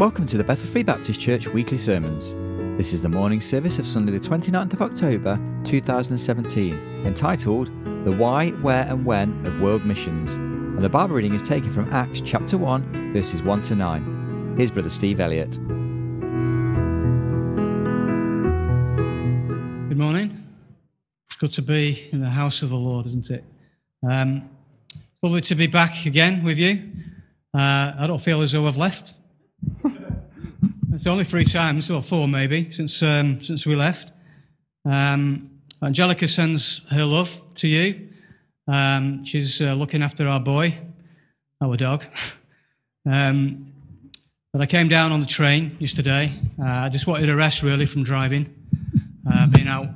Welcome to the Bethel Free Baptist Church weekly sermons. This is the morning service of Sunday, the 29th of October 2017, entitled The Why, Where, and When of World Missions. And the Bible reading is taken from Acts chapter 1, verses 1 to 9. Here's Brother Steve Elliott. Good morning. It's good to be in the house of the Lord, isn't it? Um, lovely to be back again with you. Uh, I don't feel as though I've left. It's only three times, or four maybe, since um, since we left. Um, Angelica sends her love to you. Um, she's uh, looking after our boy, our dog. Um, but I came down on the train yesterday. Uh, I just wanted a rest really from driving. Uh, been out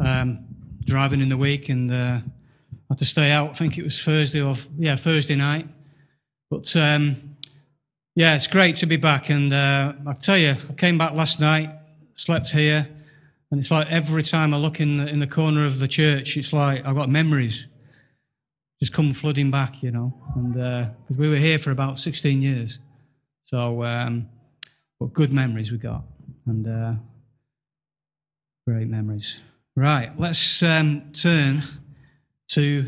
um, driving in the week and uh, had to stay out. I think it was Thursday or yeah Thursday night. But um, yeah, it's great to be back. And uh, I tell you, I came back last night, slept here, and it's like every time I look in the, in the corner of the church, it's like I've got memories just come flooding back, you know. And because uh, we were here for about 16 years, so um, good memories we got, and uh, great memories. Right, let's um, turn to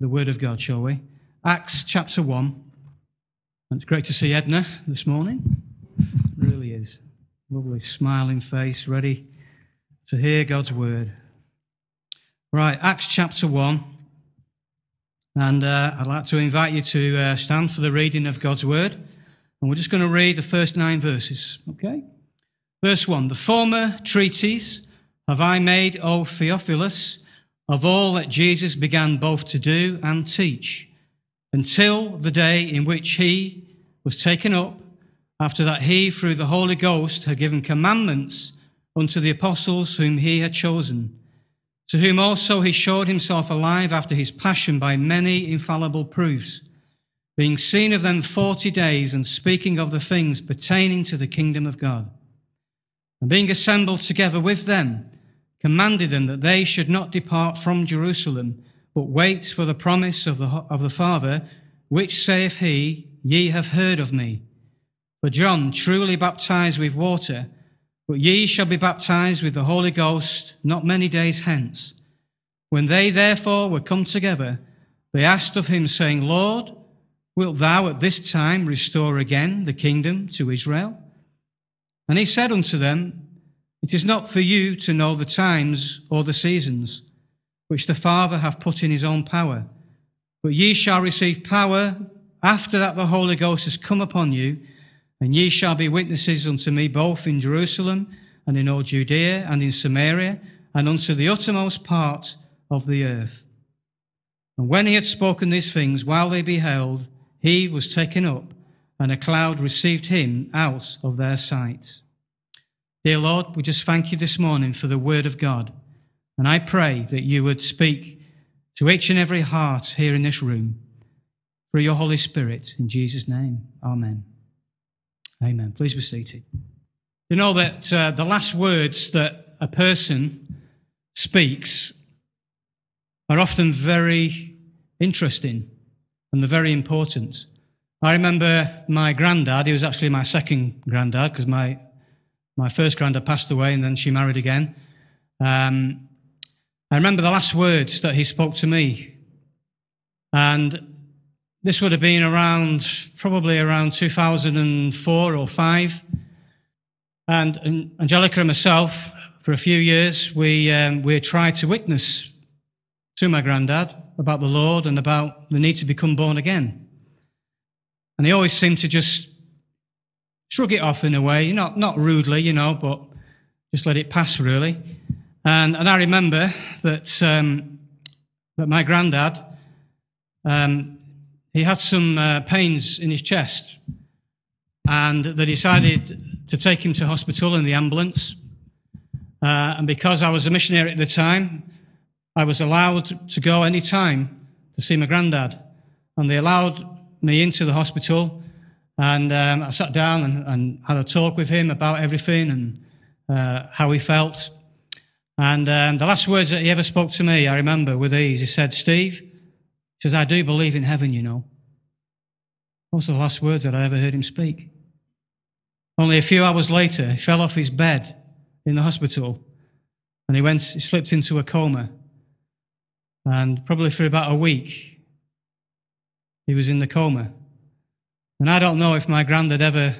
the Word of God, shall we? Acts chapter 1. It's great to see Edna this morning. It really is. Lovely smiling face, ready to hear God's Word. Right, Acts chapter 1. And uh, I'd like to invite you to uh, stand for the reading of God's Word. And we're just going to read the first nine verses, okay? Verse 1 The former treatise have I made, O Theophilus, of all that Jesus began both to do and teach, until the day in which he was taken up, after that he, through the Holy Ghost, had given commandments unto the apostles whom he had chosen to whom also he showed himself alive after his passion by many infallible proofs, being seen of them forty days and speaking of the things pertaining to the kingdom of God. And being assembled together with them, commanded them that they should not depart from Jerusalem, but wait for the promise of the, of the Father, which saith he, Ye have heard of me. For John truly baptized with water, but ye shall be baptized with the Holy Ghost not many days hence. When they therefore were come together, they asked of him, saying, Lord, wilt thou at this time restore again the kingdom to Israel? And he said unto them, It is not for you to know the times or the seasons, which the Father hath put in his own power, but ye shall receive power after that the Holy Ghost has come upon you and ye shall be witnesses unto me both in Jerusalem and in all Judea and in Samaria and unto the uttermost part of the earth. And when he had spoken these things, while they beheld, he was taken up, and a cloud received him out of their sight. Dear Lord, we just thank you this morning for the word of God. And I pray that you would speak to each and every heart here in this room through your Holy Spirit. In Jesus' name, amen. Amen. Please be seated. You know that uh, the last words that a person speaks are often very interesting and they're very important. I remember my granddad, he was actually my second granddad because my, my first granddad passed away and then she married again. Um, I remember the last words that he spoke to me. And this would have been around, probably around 2004 or 5. And Angelica and myself, for a few years, we, um, we tried to witness to my granddad about the Lord and about the need to become born again. And he always seemed to just shrug it off in a way, not, not rudely, you know, but just let it pass, really. And, and I remember that, um, that my granddad, um, he had some uh, pains in his chest, and they decided to take him to hospital in the ambulance. Uh, and because I was a missionary at the time, I was allowed to go any time to see my granddad. And they allowed me into the hospital, and um, I sat down and, and, had a talk with him about everything and uh, how he felt. And um, the last words that he ever spoke to me, I remember, were these. He said, Steve, he says, I do believe in heaven, you know. Those are the last words that I ever heard him speak. Only a few hours later, he fell off his bed in the hospital and he went, he slipped into a coma. And probably for about a week, he was in the coma. And I don't know if my granddad ever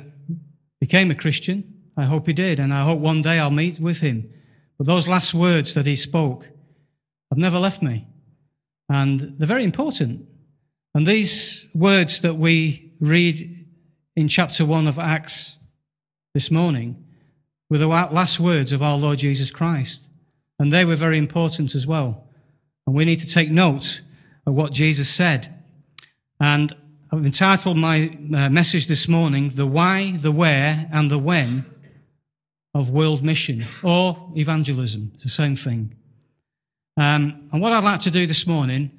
became a Christian. I hope he did. And I hope one day I'll meet with him. But those last words that he spoke have never left me. And they're very important. And these words that we read in chapter one of Acts this morning were the last words of our Lord Jesus Christ. And they were very important as well. And we need to take note of what Jesus said. And I've entitled my uh, message this morning, The Why, the Where, and the When of World Mission or Evangelism. It's the same thing. Um, and what I'd like to do this morning,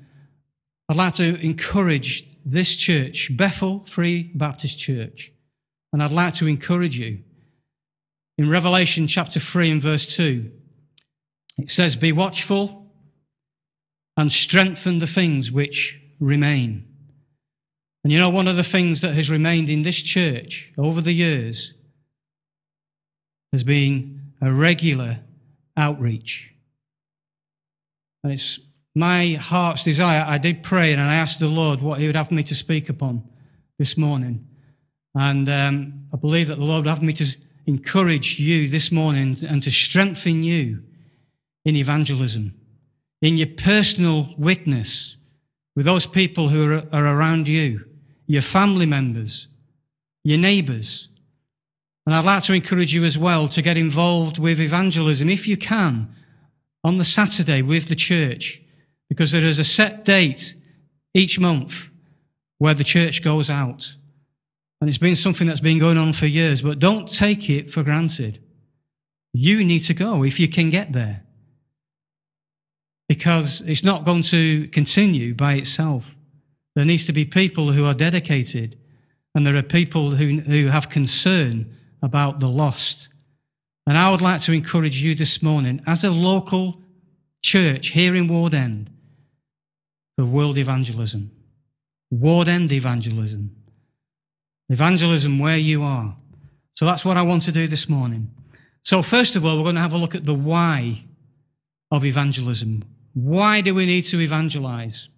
I'd like to encourage this church, Bethel Free Baptist Church, and I'd like to encourage you. In Revelation chapter 3 and verse 2, it says, Be watchful and strengthen the things which remain. And you know, one of the things that has remained in this church over the years has been a regular outreach. And it's my heart's desire. I did pray and I asked the Lord what He would have me to speak upon this morning. And um, I believe that the Lord would have me to encourage you this morning and to strengthen you in evangelism, in your personal witness with those people who are, are around you, your family members, your neighbours. And I'd like to encourage you as well to get involved with evangelism if you can on the Saturday with the church because there is a set date each month where the church goes out. And it's been something that's been going on for years, but don't take it for granted. You need to go if you can get there. Because it's not going to continue by itself. There needs to be people who are dedicated, and there are people who, who have concern about the lost. And I would like to encourage you this morning, as a local church here in Ward End, for world evangelism. Ward End evangelism. Evangelism where you are. So that's what I want to do this morning. So, first of all, we're going to have a look at the why of evangelism. Why do we need to evangelize?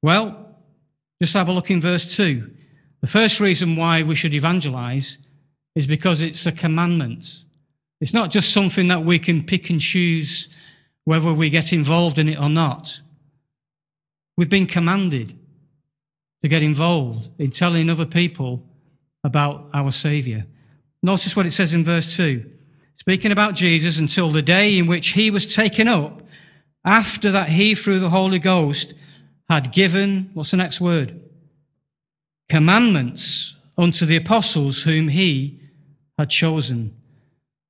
Well, just have a look in verse 2. The first reason why we should evangelize is because it's a commandment. It's not just something that we can pick and choose whether we get involved in it or not. We've been commanded to get involved in telling other people about our Saviour. Notice what it says in verse 2. Speaking about Jesus until the day in which he was taken up, after that he, through the Holy Ghost, had given, what's the next word? Commandments unto the apostles whom he had chosen.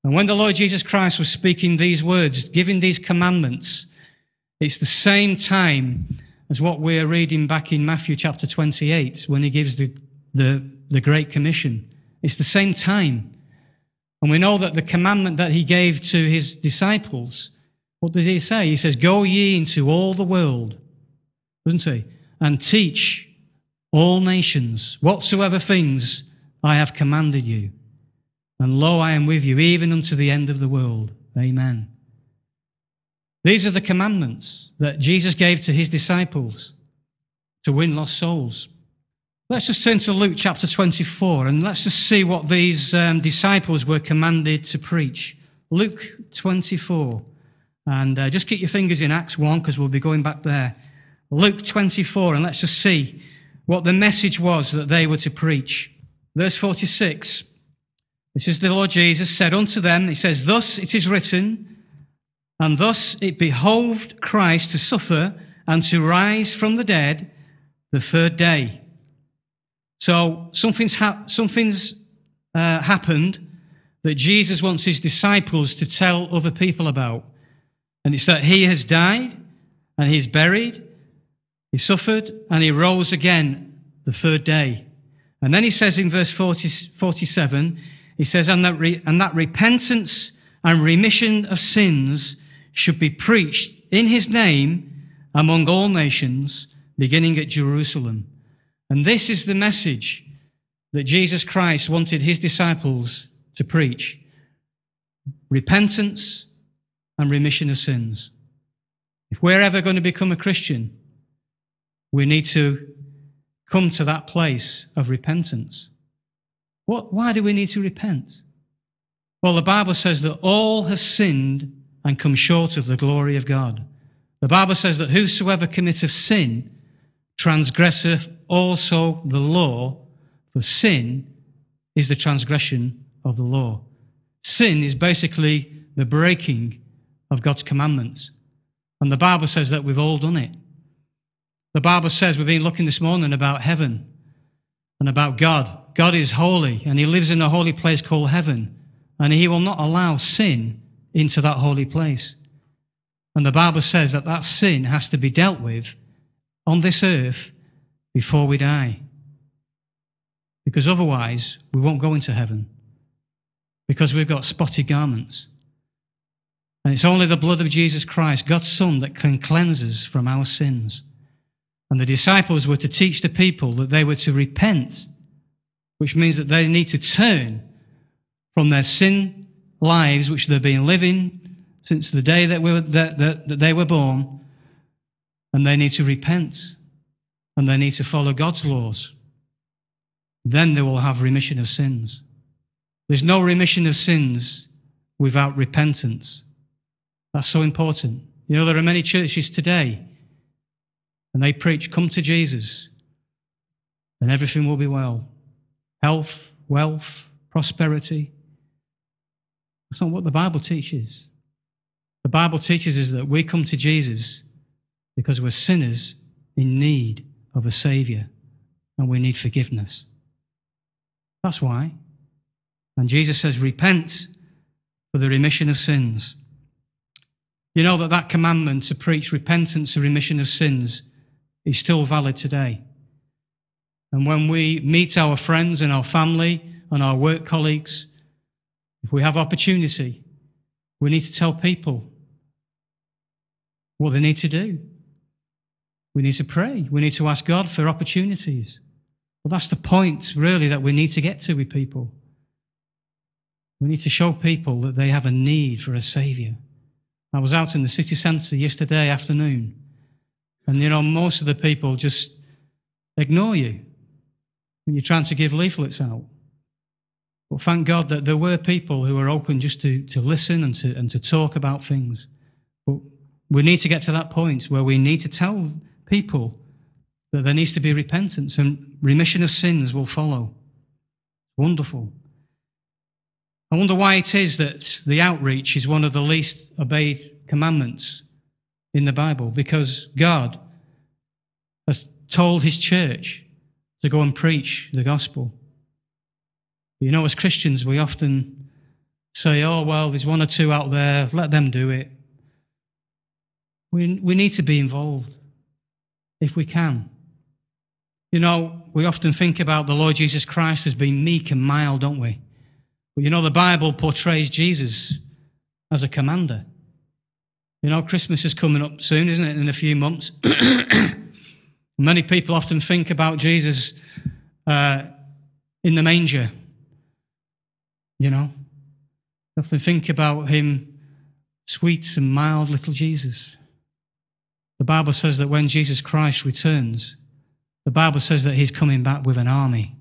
And when the Lord Jesus Christ was speaking these words, giving these commandments, it's the same time as what we're reading back in Matthew chapter 28 when he gives the, the, the Great Commission. It's the same time. And we know that the commandment that he gave to his disciples, what does he say? He says, Go ye into all the world, doesn't he? And teach all nations whatsoever things I have commanded you. And lo, I am with you even unto the end of the world. Amen. These are the commandments that Jesus gave to his disciples to win lost souls. Let's just turn to Luke chapter 24 and let's just see what these um, disciples were commanded to preach. Luke 24. And uh, just keep your fingers in Acts 1 because we'll be going back there. Luke 24, and let's just see what the message was that they were to preach. Verse 46. This is the Lord Jesus said unto them, He says, Thus it is written, and thus it behoved Christ to suffer and to rise from the dead the third day. So something's, ha- something's uh, happened that Jesus wants his disciples to tell other people about. And it's that he has died and he's buried, he suffered, and he rose again the third day. And then he says in verse 40, 47, he says, and that, re- and that repentance and remission of sins should be preached in his name among all nations, beginning at Jerusalem. And this is the message that Jesus Christ wanted his disciples to preach repentance and remission of sins. If we're ever going to become a Christian, we need to come to that place of repentance. What, why do we need to repent? Well, the Bible says that all have sinned and come short of the glory of God. The Bible says that whosoever committeth sin transgresseth also the law, for sin is the transgression of the law. Sin is basically the breaking of God's commandments. And the Bible says that we've all done it. The Bible says, we've been looking this morning about heaven and about God. God is holy and he lives in a holy place called heaven and he will not allow sin into that holy place. And the Bible says that that sin has to be dealt with on this earth before we die. Because otherwise, we won't go into heaven. Because we've got spotted garments. And it's only the blood of Jesus Christ, God's Son, that can cleanse us from our sins. And the disciples were to teach the people that they were to repent, which means that they need to turn from their sin lives, which they've been living since the day that, we were, that, that, that they were born, and they need to repent and they need to follow God's laws. Then they will have remission of sins. There's no remission of sins without repentance. That's so important. You know, there are many churches today and they preach, come to Jesus and everything will be well. Health, wealth, prosperity. That's not what the Bible teaches. The Bible teaches us that we come to Jesus because we're sinners in need of a Savior and we need forgiveness. That's why. And Jesus says, repent for the remission of sins. You know that that commandment to preach repentance and remission of sins is still valid today. And when we meet our friends and our family and our work colleagues, if we have opportunity, we need to tell people what they need to do. We need to pray. We need to ask God for opportunities. Well, that's the point, really, that we need to get to with people. We need to show people that they have a need for a Saviour. I was out in the city centre yesterday afternoon, and you know, most of the people just ignore you when you're trying to give leaflets out. But thank God that there were people who were open just to, to listen and to, and to talk about things. But we need to get to that point where we need to tell people that there needs to be repentance and remission of sins will follow. Wonderful. I wonder why it is that the outreach is one of the least obeyed commandments in the Bible because God has told his church to go and preach the gospel. You know, as Christians, we often say, oh, well, there's one or two out there, let them do it. We, we need to be involved if we can. You know, we often think about the Lord Jesus Christ as being meek and mild, don't we? But you know, the Bible portrays Jesus as a commander. You know, Christmas is coming up soon, isn't it? In a few months. Many people often think about Jesus uh, in the manger. You know, they often think about him, sweet and mild little Jesus. The Bible says that when Jesus Christ returns, the Bible says that he's coming back with an army.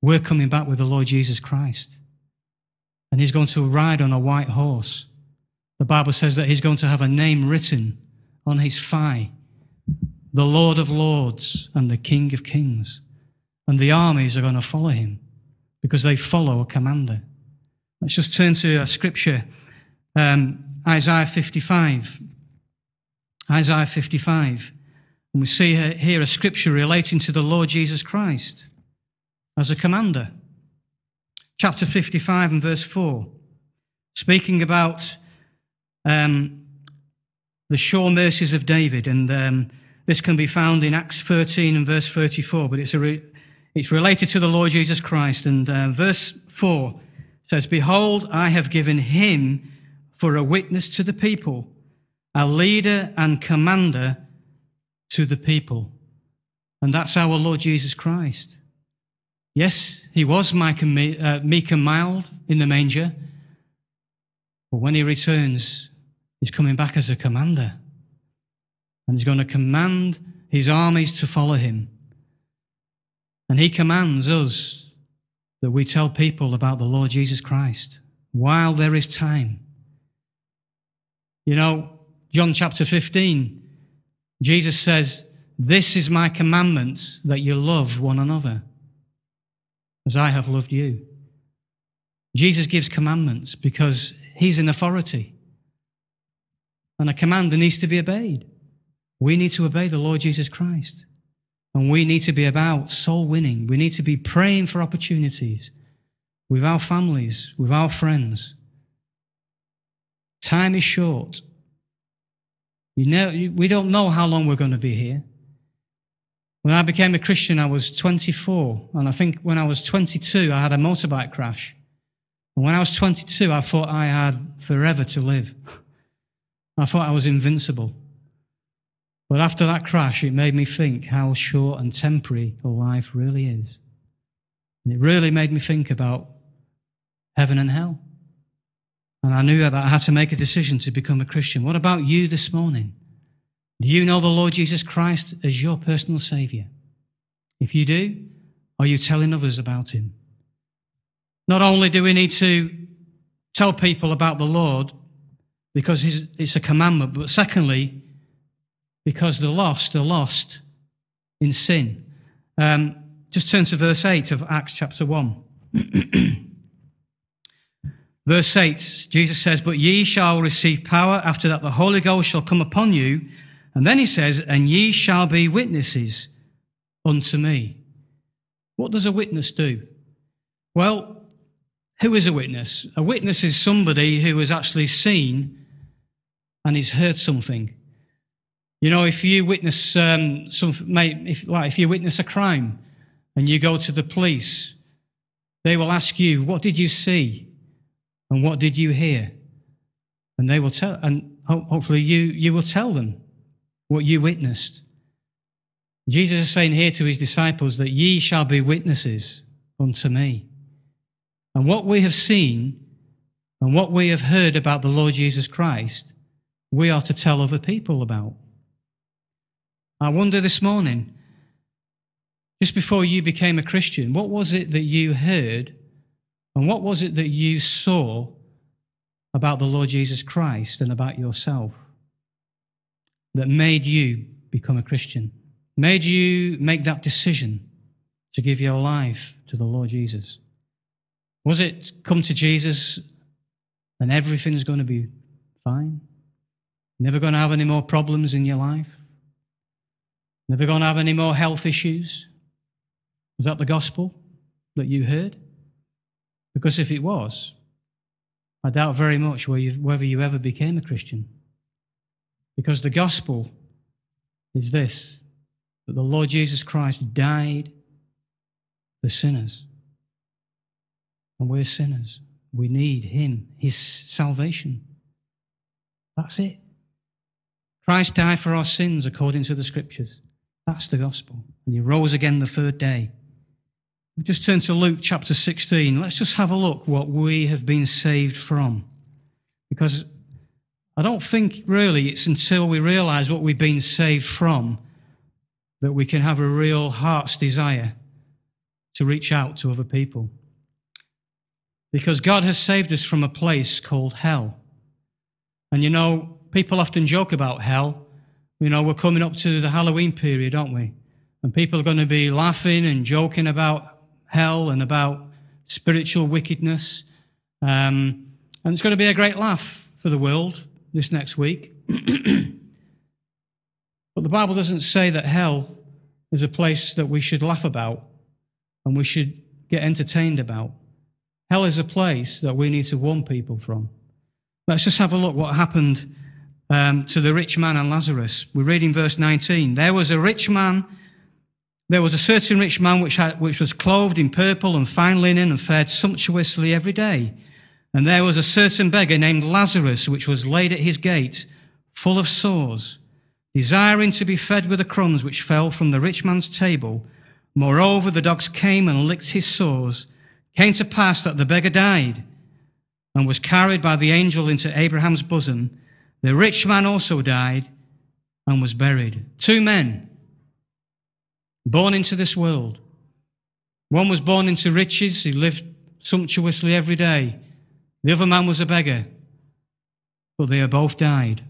We're coming back with the Lord Jesus Christ. And he's going to ride on a white horse. The Bible says that he's going to have a name written on his thigh the Lord of Lords and the King of Kings. And the armies are going to follow him because they follow a commander. Let's just turn to a scripture, um, Isaiah 55. Isaiah 55. And we see here a scripture relating to the Lord Jesus Christ as a commander. Chapter 55 and verse 4, speaking about um, the sure mercies of David. And um, this can be found in Acts 13 and verse 34, but it's, re- it's related to the Lord Jesus Christ. And uh, verse 4 says, Behold, I have given him for a witness to the people a leader and commander to the people. And that's our Lord Jesus Christ. Yes, he was uh, meek and mild in the manger, but when he returns, he's coming back as a commander. And he's going to command his armies to follow him. And he commands us that we tell people about the Lord Jesus Christ while there is time. You know, John chapter 15, Jesus says, This is my commandment that you love one another as I have loved you. Jesus gives commandments because he's in authority. And a commander needs to be obeyed. We need to obey the Lord Jesus Christ. And we need to be about soul winning. We need to be praying for opportunities with our families, with our friends. Time is short. You know, we don't know how long we're going to be here. When I became a Christian, I was 24. And I think when I was 22, I had a motorbike crash. And when I was 22, I thought I had forever to live. I thought I was invincible. But after that crash, it made me think how short and temporary our life really is. And it really made me think about heaven and hell. And I knew that I had to make a decision to become a Christian. What about you this morning? Do you know the Lord Jesus Christ as your personal Savior? If you do, are you telling others about Him? Not only do we need to tell people about the Lord because it's a commandment, but secondly, because the lost are lost in sin. Um, just turn to verse 8 of Acts chapter 1. Verse 8, Jesus says, But ye shall receive power after that the Holy Ghost shall come upon you. And then he says, And ye shall be witnesses unto me. What does a witness do? Well, who is a witness? A witness is somebody who has actually seen and has heard something. You know, if you witness um, some, if, like, if you witness a crime and you go to the police, they will ask you, "What did you see?" And what did you hear? And they will tell, and hopefully you, you will tell them what you witnessed. Jesus is saying here to his disciples that ye shall be witnesses unto me. And what we have seen and what we have heard about the Lord Jesus Christ, we are to tell other people about. I wonder this morning, just before you became a Christian, what was it that you heard and what was it that you saw about the Lord Jesus Christ and about yourself that made you become a Christian? Made you make that decision to give your life to the Lord Jesus? Was it come to Jesus and everything's going to be fine? Never going to have any more problems in your life? Never going to have any more health issues? Was that the gospel that you heard? Because if it was, I doubt very much whether you ever became a Christian. Because the gospel is this that the Lord Jesus Christ died for sinners. And we're sinners. We need Him, His salvation. That's it. Christ died for our sins according to the Scriptures. That's the gospel. And He rose again the third day. Just turn to Luke chapter 16. Let's just have a look what we have been saved from. Because I don't think really it's until we realize what we've been saved from that we can have a real heart's desire to reach out to other people. Because God has saved us from a place called hell. And you know, people often joke about hell. You know, we're coming up to the Halloween period, aren't we? And people are going to be laughing and joking about hell and about spiritual wickedness. Um, and it's going to be a great laugh for the world this next week. but the Bible doesn't say that hell is a place that we should laugh about and we should get entertained about. Hell is a place that we need to warn people from. Let's just have a look what happened um, to the rich man and Lazarus. We read in verse 19 There was a rich man there was a certain rich man which, had, which was clothed in purple and fine linen and fared sumptuously every day. And there was a certain beggar named Lazarus, which was laid at his gate, full of sores, desiring to be fed with the crumbs which fell from the rich man's table. Moreover, the dogs came and licked his sores. Came to pass that the beggar died and was carried by the angel into Abraham's bosom. The rich man also died and was buried. Two men born into this world. One was born into riches, he lived sumptuously every day. The other man was a beggar, but they both died.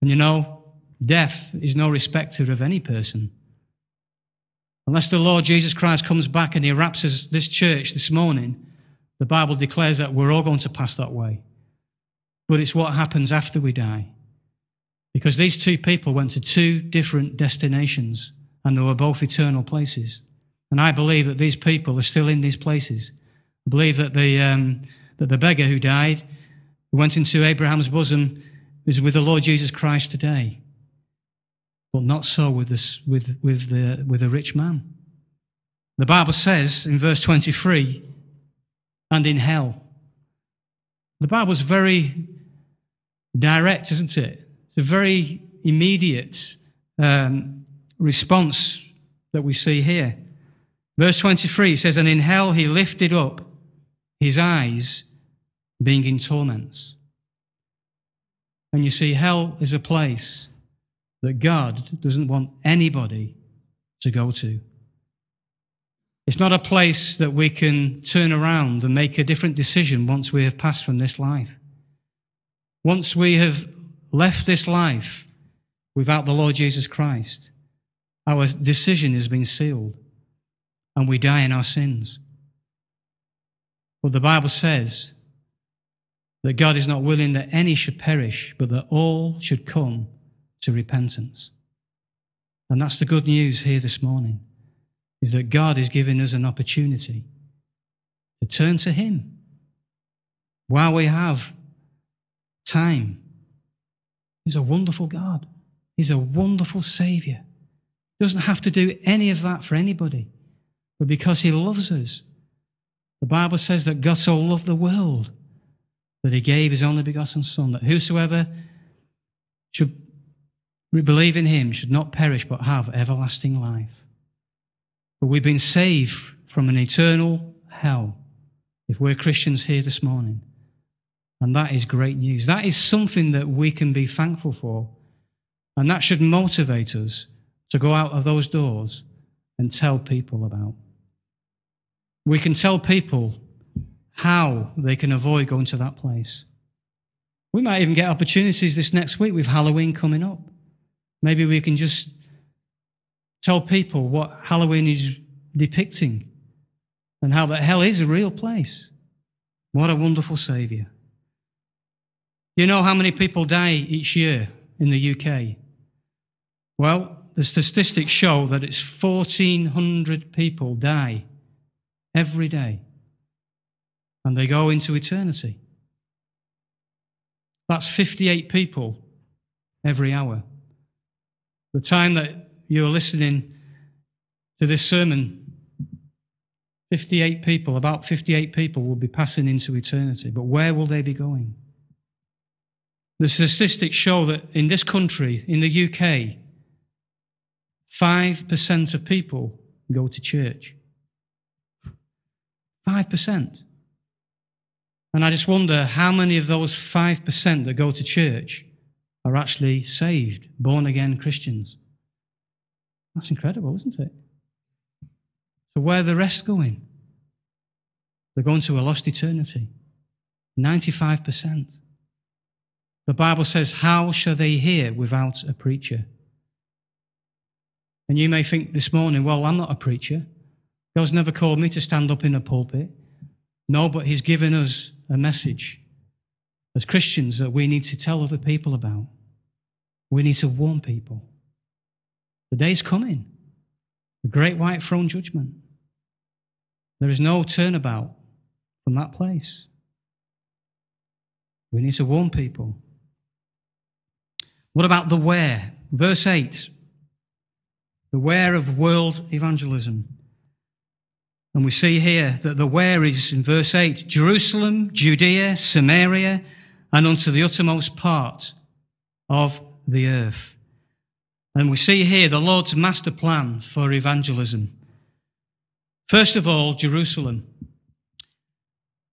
And you know, death is no respecter of any person. Unless the Lord Jesus Christ comes back and he raptures this church this morning, the Bible declares that we're all going to pass that way. But it's what happens after we die. Because these two people went to two different destinations and they were both eternal places. And I believe that these people are still in these places. I believe that the, um, that the beggar who died, who went into Abraham's bosom, is with the Lord Jesus Christ today. But not so with, this, with, with, the, with the rich man. The Bible says in verse 23, and in hell. The Bible's very direct, isn't it? It's a very immediate um, response that we see here. Verse 23 says, And in hell he lifted up his eyes, being in torments. And you see, hell is a place that God doesn't want anybody to go to. It's not a place that we can turn around and make a different decision once we have passed from this life. Once we have left this life without the Lord Jesus Christ, our decision has been sealed and we die in our sins. But the Bible says that God is not willing that any should perish, but that all should come to repentance. And that's the good news here this morning, is that God is giving us an opportunity to turn to Him while we have time. He's a wonderful God. He's a wonderful Savior. He doesn't have to do any of that for anybody but because he loves us. The Bible says that God so loved the world that he gave his only begotten Son, that whosoever should believe in him should not perish but have everlasting life. But we've been saved from an eternal hell if we're Christians here this morning. And that is great news. That is something that we can be thankful for. And that should motivate us to go out of those doors and tell people about. We can tell people how they can avoid going to that place. We might even get opportunities this next week with Halloween coming up. Maybe we can just tell people what Halloween is depicting and how that hell is a real place. What a wonderful Saviour. You know how many people die each year in the UK? Well, the statistics show that it's 1,400 people die every day. And they go into eternity. That's 58 people every hour. The time that you're listening to this sermon, 58 people, about 58 people will be passing into eternity. But where will they be going? The statistics show that in this country, in the UK, 5% of people go to church. 5%. And I just wonder how many of those 5% that go to church are actually saved, born again Christians. That's incredible, isn't it? So, where are the rest going? They're going to a lost eternity. 95%. The Bible says, How shall they hear without a preacher? And you may think this morning, well, I'm not a preacher. God's never called me to stand up in a pulpit. No, but He's given us a message as Christians that we need to tell other people about. We need to warn people. The day's coming, the great white throne judgment. There is no turnabout from that place. We need to warn people. What about the where? Verse 8 the where of world evangelism. And we see here that the where is in verse 8 Jerusalem, Judea, Samaria, and unto the uttermost part of the earth. And we see here the Lord's master plan for evangelism. First of all, Jerusalem.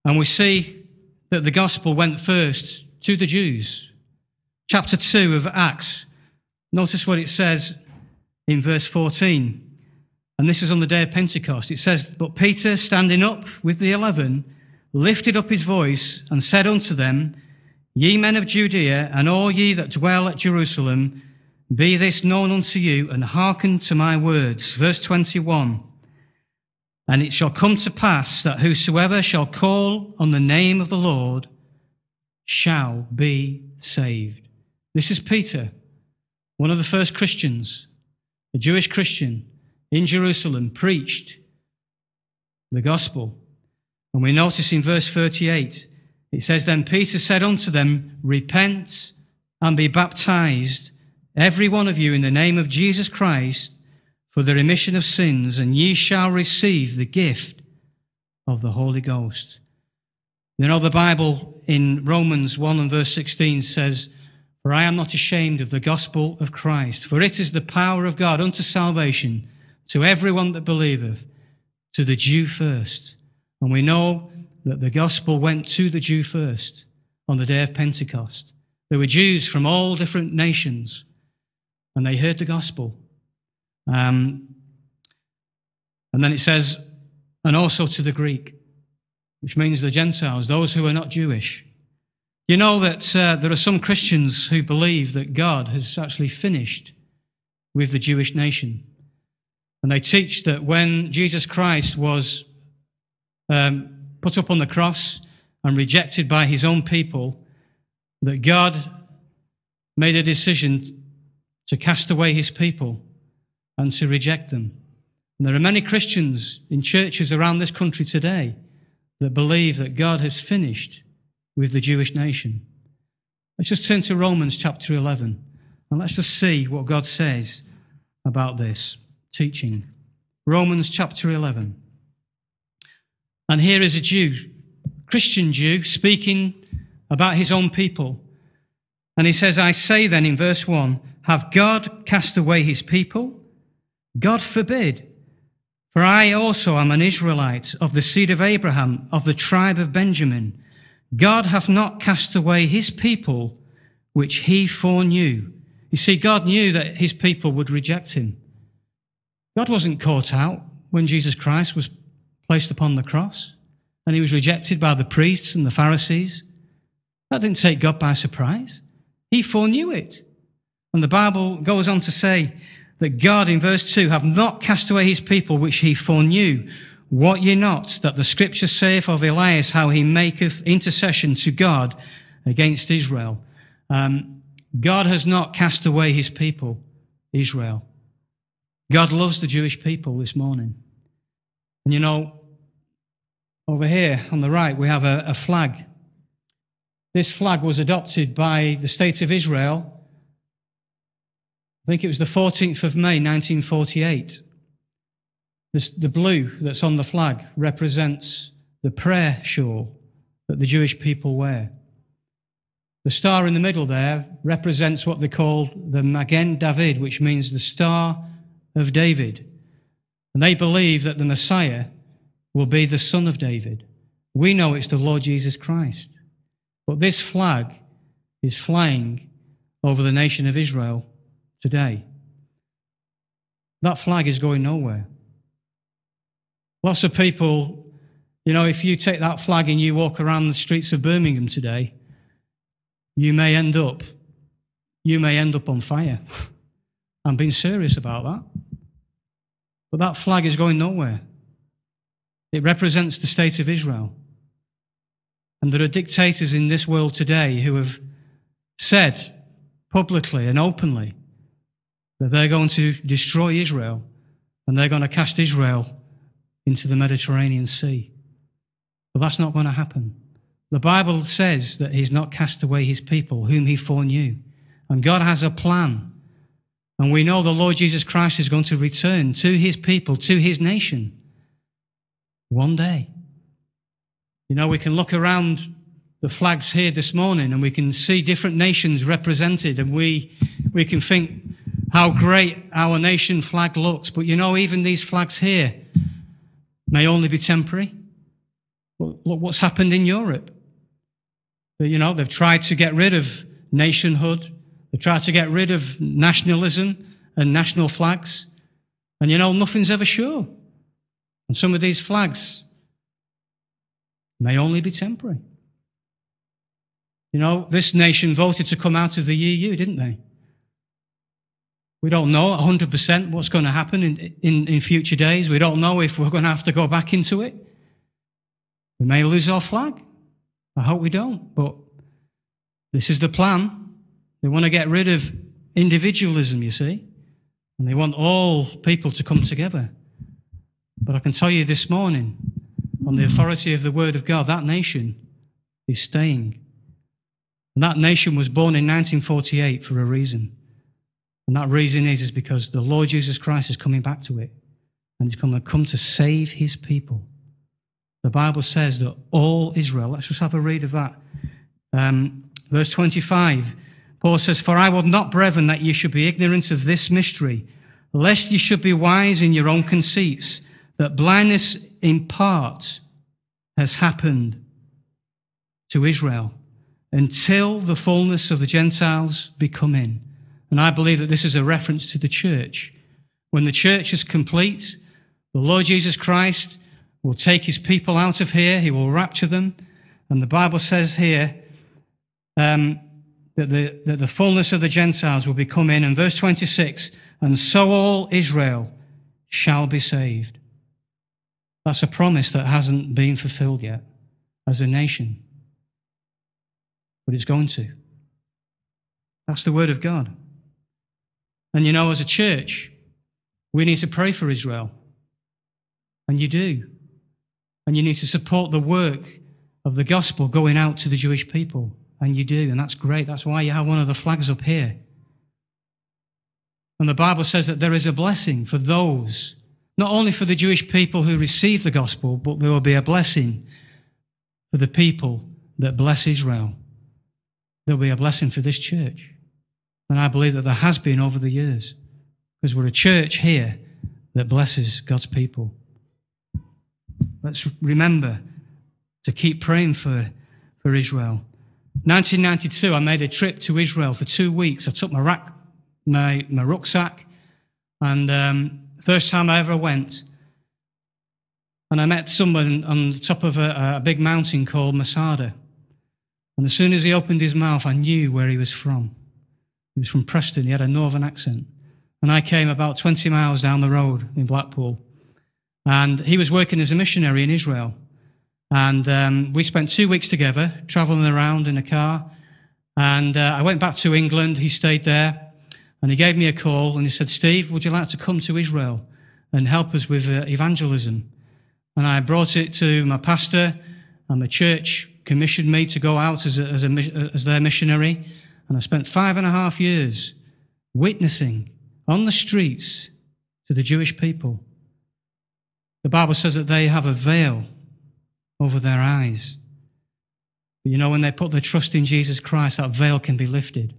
And we see that the gospel went first to the Jews. Chapter 2 of Acts. Notice what it says in verse 14. And this is on the day of Pentecost. It says, But Peter, standing up with the eleven, lifted up his voice and said unto them, Ye men of Judea, and all ye that dwell at Jerusalem, be this known unto you, and hearken to my words. Verse 21. And it shall come to pass that whosoever shall call on the name of the Lord shall be saved. This is Peter, one of the first Christians, a Jewish Christian in Jerusalem, preached the gospel. And we notice in verse 38, it says, Then Peter said unto them, Repent and be baptized, every one of you, in the name of Jesus Christ for the remission of sins, and ye shall receive the gift of the Holy Ghost. You know, the Bible in Romans 1 and verse 16 says, For I am not ashamed of the gospel of Christ, for it is the power of God unto salvation to everyone that believeth, to the Jew first. And we know that the gospel went to the Jew first on the day of Pentecost. There were Jews from all different nations, and they heard the gospel. Um, and then it says, and also to the Greek, which means the Gentiles, those who are not Jewish. You know that uh, there are some Christians who believe that God has actually finished with the Jewish nation. And they teach that when Jesus Christ was um, put up on the cross and rejected by his own people, that God made a decision to cast away his people and to reject them. And there are many Christians in churches around this country today that believe that God has finished with the Jewish nation. Let's just turn to Romans chapter 11 and let's just see what God says about this teaching. Romans chapter 11. And here is a Jew, Christian Jew, speaking about his own people. And he says, I say then in verse 1 Have God cast away his people? God forbid. For I also am an Israelite of the seed of Abraham, of the tribe of Benjamin. God hath not cast away his people, which he foreknew. You see, God knew that his people would reject him. God wasn't caught out when Jesus Christ was placed upon the cross and he was rejected by the priests and the Pharisees. That didn't take God by surprise. He foreknew it. And the Bible goes on to say that God, in verse 2, have not cast away his people which he foreknew. What ye not, that the scripture saith of Elias how he maketh intercession to God against Israel. Um, God has not cast away his people, Israel. God loves the Jewish people this morning. And you know, over here on the right, we have a, a flag. This flag was adopted by the state of Israel. I think it was the 14th of May, 1948. This, the blue that's on the flag represents the prayer shawl that the Jewish people wear. The star in the middle there represents what they call the Magen David, which means the star of David. And they believe that the Messiah will be the son of David. We know it's the Lord Jesus Christ. But this flag is flying over the nation of Israel today. That flag is going nowhere. Lots of people, you know, if you take that flag and you walk around the streets of Birmingham today, you may end up, you may end up on fire. I'm being serious about that. But that flag is going nowhere. It represents the state of Israel. And there are dictators in this world today who have said publicly and openly that they're going to destroy Israel and they're going to cast Israel into the Mediterranean Sea. But that's not going to happen. The Bible says that he's not cast away his people, whom he foreknew. And God has a plan and we know the Lord Jesus Christ is going to return to his people, to his nation, one day. You know, we can look around the flags here this morning and we can see different nations represented and we, we can think, how great our nation flag looks. But you know, even these flags here may only be temporary. Look what's happened in Europe. You know, they've tried to get rid of nationhood. They've tried to get rid of nationalism and national flags. And you know, nothing's ever sure. And some of these flags may only be temporary. You know, this nation voted to come out of the EU, didn't they? We don't know 100% what's going to happen in, in, in, future days. We don't know if we're going to have to go back into it. We may lose our flag. I hope we don't. But this is the plan. They want to get rid of individualism, you see. And they want all people to come together. But I can tell you this morning, on the authority of the Word of God, that nation is staying. And that nation was born in 1948 for a reason. And that reason is, is because the Lord Jesus Christ is coming back to it. And he's going to come to save his people. The Bible says that all Israel, let's just have a read of that. Um, verse 25, Paul says, For I would not, brethren, that ye should be ignorant of this mystery, lest ye should be wise in your own conceits, that blindness in part has happened to Israel until the fullness of the Gentiles be come in. And I believe that this is a reference to the church. When the church is complete, the Lord Jesus Christ will take his people out of here. He will rapture them. And the Bible says here um, that, the, that the fullness of the Gentiles will be come in. And verse 26, and so all Israel shall be saved. That's a promise that hasn't been fulfilled yet as a nation but it's going to. That's the word of God. And you know, as a church, we need to pray for Israel. And you do. And you need to support the work of the gospel going out to the Jewish people. And you do. And that's great. That's why you have one of the flags up here. And the Bible says that there is a blessing for those, not only for the Jewish people who receive the gospel, but there will be a blessing for the people that bless Israel there'll be a blessing for this church. And I believe that there has been over the years because we're a church here that blesses God's people. Let's remember to keep praying for, for Israel. 1992, I made a trip to Israel for two weeks. I took my, rack, my, my rucksack, and um, first time I ever went, and I met someone on the top of a, a big mountain called Masada. And as soon as he opened his mouth, I knew where he was from. He was from Preston. He had a northern accent. And I came about 20 miles down the road in Blackpool. And he was working as a missionary in Israel. And um, we spent two weeks together, traveling around in a car. And uh, I went back to England. He stayed there. And he gave me a call and he said, Steve, would you like to come to Israel and help us with uh, evangelism? And I brought it to my pastor and the church commissioned me to go out as, a, as, a, as their missionary. And I spent five and a half years witnessing on the streets to the Jewish people. The Bible says that they have a veil over their eyes. But you know, when they put their trust in Jesus Christ, that veil can be lifted.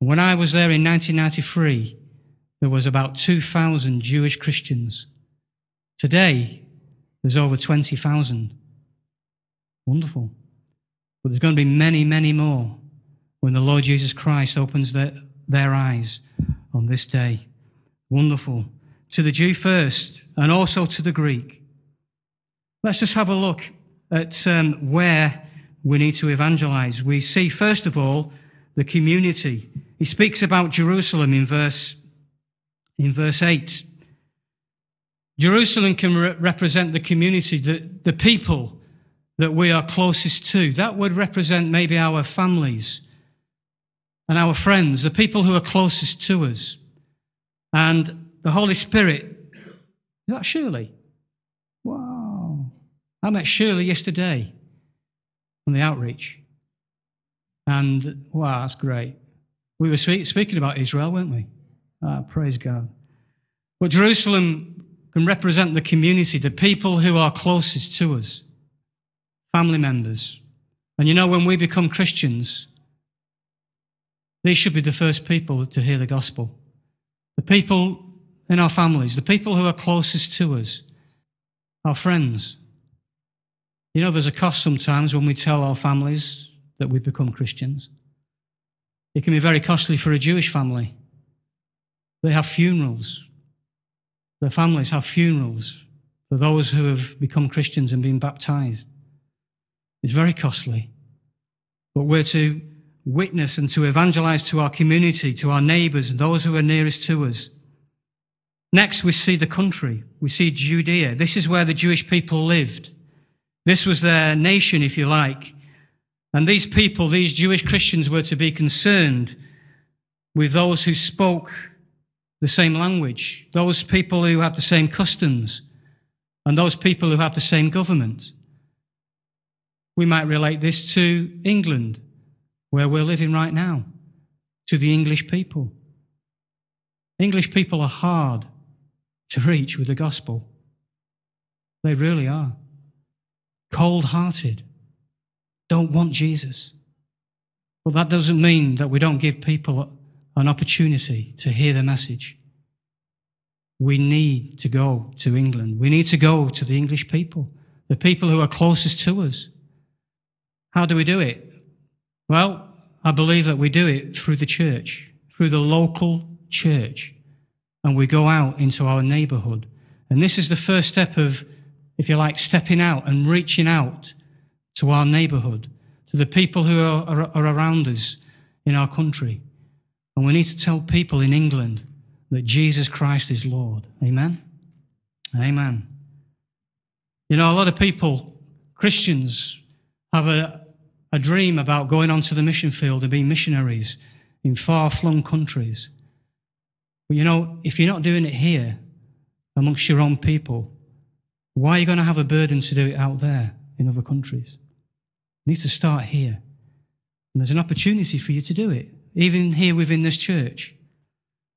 When I was there in 1993, there was about 2,000 Jewish Christians. Today, there's over 20,000. Wonderful. But there's going to be many, many more when the Lord Jesus Christ opens their, their eyes on this day. Wonderful. To the Jew first, and also to the Greek. Let's just have a look at um, where we need to evangelize. We see, first of all, the community. He speaks about Jerusalem in verse, in verse 8. Jerusalem can re- represent the community, the, the people that we are closest to. That would represent maybe our families and our friends, the people who are closest to us. And the Holy Spirit, is that Shirley? Wow. I met Shirley yesterday on the outreach. And wow, that's great. We were speaking about Israel, weren't we? Ah, praise God. But Jerusalem can represent the community, the people who are closest to us family members. And you know, when we become Christians, they should be the first people to hear the gospel. the people in our families, the people who are closest to us, our friends. You know, there's a cost sometimes when we tell our families that we've become Christians. It can be very costly for a Jewish family. They have funerals. Their families have funerals for those who have become Christians and been baptized. It's very costly. But we're to witness and to evangelize to our community, to our neighbors, and those who are nearest to us. Next, we see the country. We see Judea. This is where the Jewish people lived. This was their nation, if you like. And these people, these Jewish Christians, were to be concerned with those who spoke the same language, those people who had the same customs, and those people who had the same government. We might relate this to England, where we're living right now, to the English people. English people are hard to reach with the gospel. They really are. Cold hearted, don't want Jesus. But that doesn't mean that we don't give people an opportunity to hear the message. We need to go to England. We need to go to the English people, the people who are closest to us. How do we do it? Well, I believe that we do it through the church, through the local church and we go out into our neighborhood. And this is the first step of, if you like, stepping out and reaching out to our neighborhood, to the people who are, are, are around us in our country. And we need to tell people in England that Jesus Christ is Lord. Amen? Amen. You know, a lot of people, Christians, have a, a dream about going onto the mission field and being missionaries in far flung countries. But you know, if you're not doing it here amongst your own people, why are you going to have a burden to do it out there in other countries? You need to start here. And there's an opportunity for you to do it, even here within this church.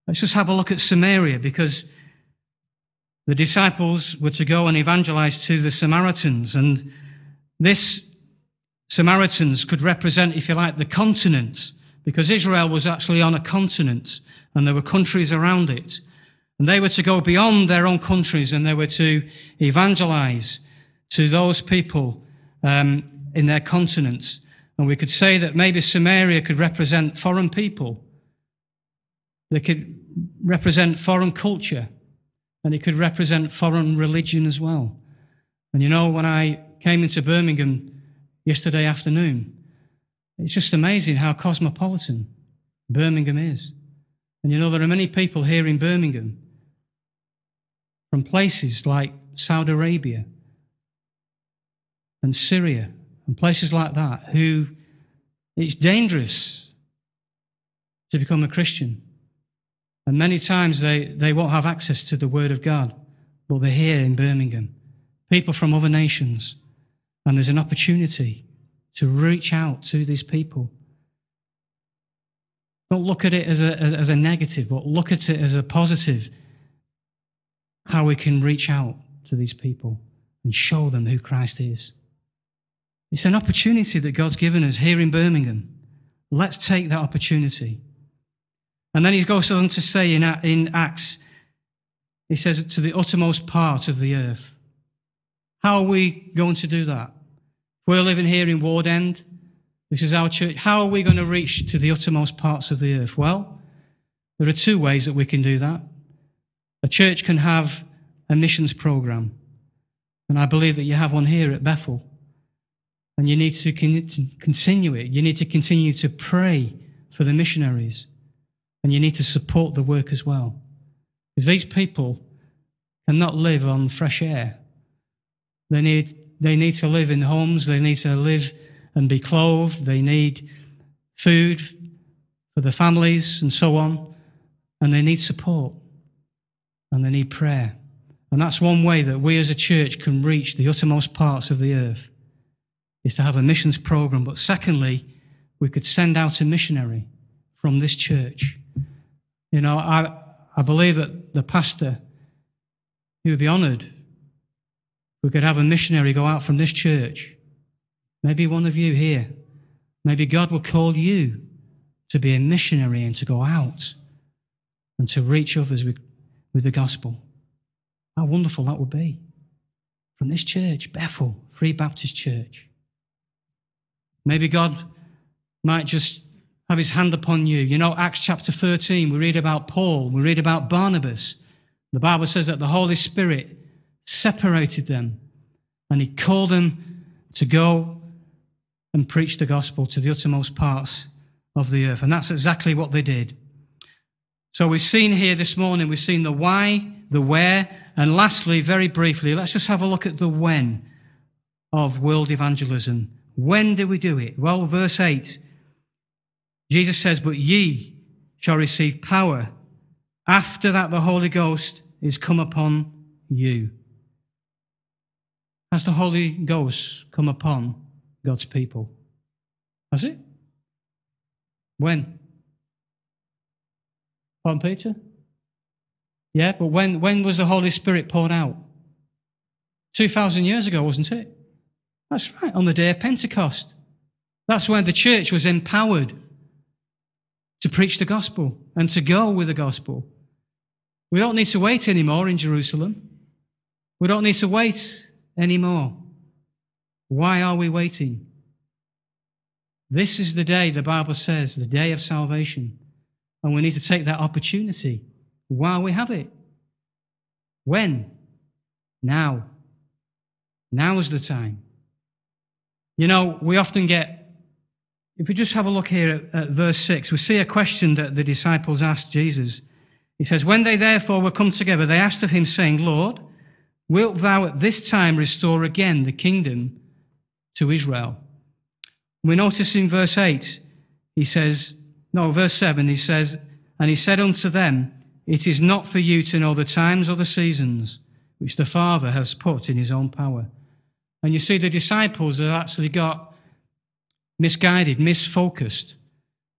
Let's just have a look at Samaria because the disciples were to go and evangelize to the Samaritans. And this Samaritans could represent, if you like, the continent because Israel was actually on a continent and there were countries around it. And they were to go beyond their own countries and they were to evangelize to those people um, in their continents. And we could say that maybe Samaria could represent foreign people. They could represent foreign culture and it could represent foreign religion as well. And you know, when I came into Birmingham yesterday afternoon, it's just amazing how cosmopolitan Birmingham is. And you know, there are many people here in Birmingham from places like Saudi Arabia and Syria and places like that who it's dangerous to become a Christian. And many times they, they won't have access to the Word of God, but they're here in Birmingham. People from other nations. And there's an opportunity to reach out to these people. Don't look at it as a, as, as, a negative, but look at it as a positive. How we can reach out to these people and show them who Christ is. It's an opportunity that God's given us here in Birmingham. Let's take that opportunity. And then he goes on to say in, in Acts, he says, to the uttermost part of the earth. How are we going to do that? We're living here in Ward End. This is our church. How are we going to reach to the uttermost parts of the earth? Well, there are two ways that we can do that. A church can have a missions program. And I believe that you have one here at Bethel. And you need to continue it. You need to continue to pray for the missionaries. And you need to support the work as well. Because these people cannot live on fresh air. They need they need to live in homes. They need to live and be clothed. They need food for their families and so on. And they need support. And they need prayer. And that's one way that we as a church can reach the uttermost parts of the earth is to have a missions program. But secondly, we could send out a missionary from this church. You know, I, I believe that the pastor, he would be honored we could have a missionary go out from this church. Maybe one of you here. Maybe God will call you to be a missionary and to go out and to reach others with, with the gospel. How wonderful that would be. From this church, Bethel, Free Baptist Church. Maybe God might just have his hand upon you. You know, Acts chapter 13, we read about Paul, we read about Barnabas. The Bible says that the Holy Spirit separated them and he called them to go and preach the gospel to the uttermost parts of the earth. And that's exactly what they did. So we've seen here this morning, we've seen the why, the where, and lastly, very briefly, let's just have a look at the when of world evangelism. When do we do it? Well, verse 8, Jesus says, But ye shall receive power after that the Holy Ghost is come upon you. Has the Holy Ghost come upon God's people? Has it? When? On Peter? Yeah, but when, when was the Holy Spirit poured out? 2,000 years ago, wasn't it? That's right, on the day of Pentecost. That's when the church was empowered to preach the gospel and to go with the gospel. We don't need to wait anymore in Jerusalem. We don't need to wait anymore. Why are we waiting? This is the day, the Bible says, the day of salvation. And we need to take that opportunity while we have it. When? Now. Now is the time. You know, we often get, if we just have a look here at, at, verse 6, we see a question that the disciples asked Jesus. He says, When they therefore were come together, they asked of him, saying, Lord, wilt thou at this time restore again the kingdom to Israel? We notice in verse 8, he says, no, verse 7, he says, And he said unto them, It is not for you to know the times or the seasons which the Father has put in his own power. And you see, the disciples have actually got misguided, misfocused.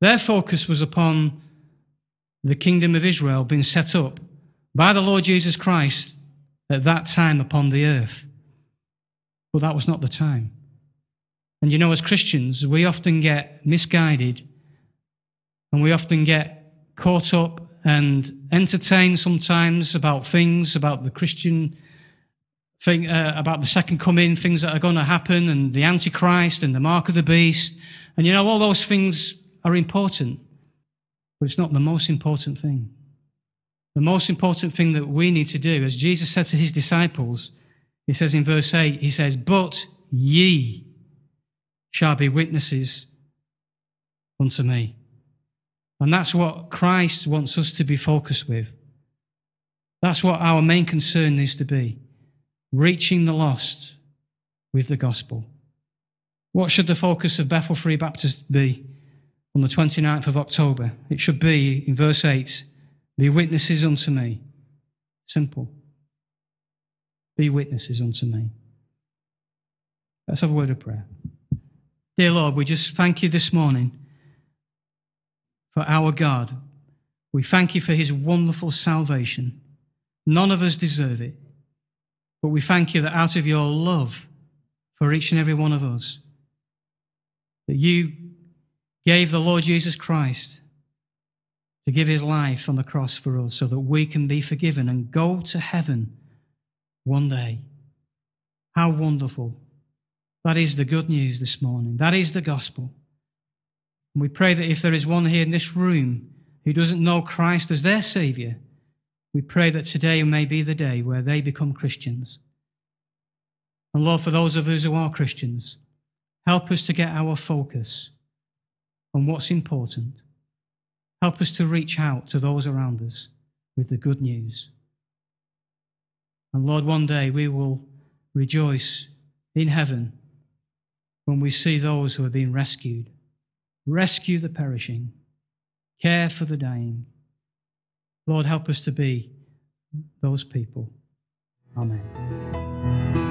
Their focus was upon the kingdom of Israel being set up by the Lord Jesus Christ at that time upon the earth. But that was not the time. And you know, as Christians, we often get misguided and we often get caught up and entertained sometimes about things, about the Christian thing, uh, about the second coming, things that are going to happen, and the Antichrist and the mark of the beast. And you know, all those things are important, but it's not the most important thing. The most important thing that we need to do, as Jesus said to his disciples, he says in verse 8, he says, But ye shall be witnesses unto me. And that's what Christ wants us to be focused with. That's what our main concern needs to be reaching the lost with the gospel. What should the focus of Bethel Free Baptist be on the 29th of October? It should be, in verse 8, be witnesses unto me. Simple. Be witnesses unto me. Let's have a word of prayer. Dear Lord, we just thank you this morning for our God. We thank you for his wonderful salvation. None of us deserve it, but we thank you that out of your love for each and every one of us, that you gave the Lord Jesus Christ to give his life on the cross for us so that we can be forgiven and go to heaven one day. How wonderful. That is the good news this morning. That is the gospel. And we pray that if there is one here in this room who doesn't know Christ as their Saviour, we pray that today may be the day where they become Christians. And Lord, for those of us who are Christians, help us to get our focus on what's important. Help us to reach out to those around us with the good news. And Lord, one day we will rejoice in heaven when we see those who have been rescued rescue the perishing, care for the dying. Lord, help us to be those people. Amen.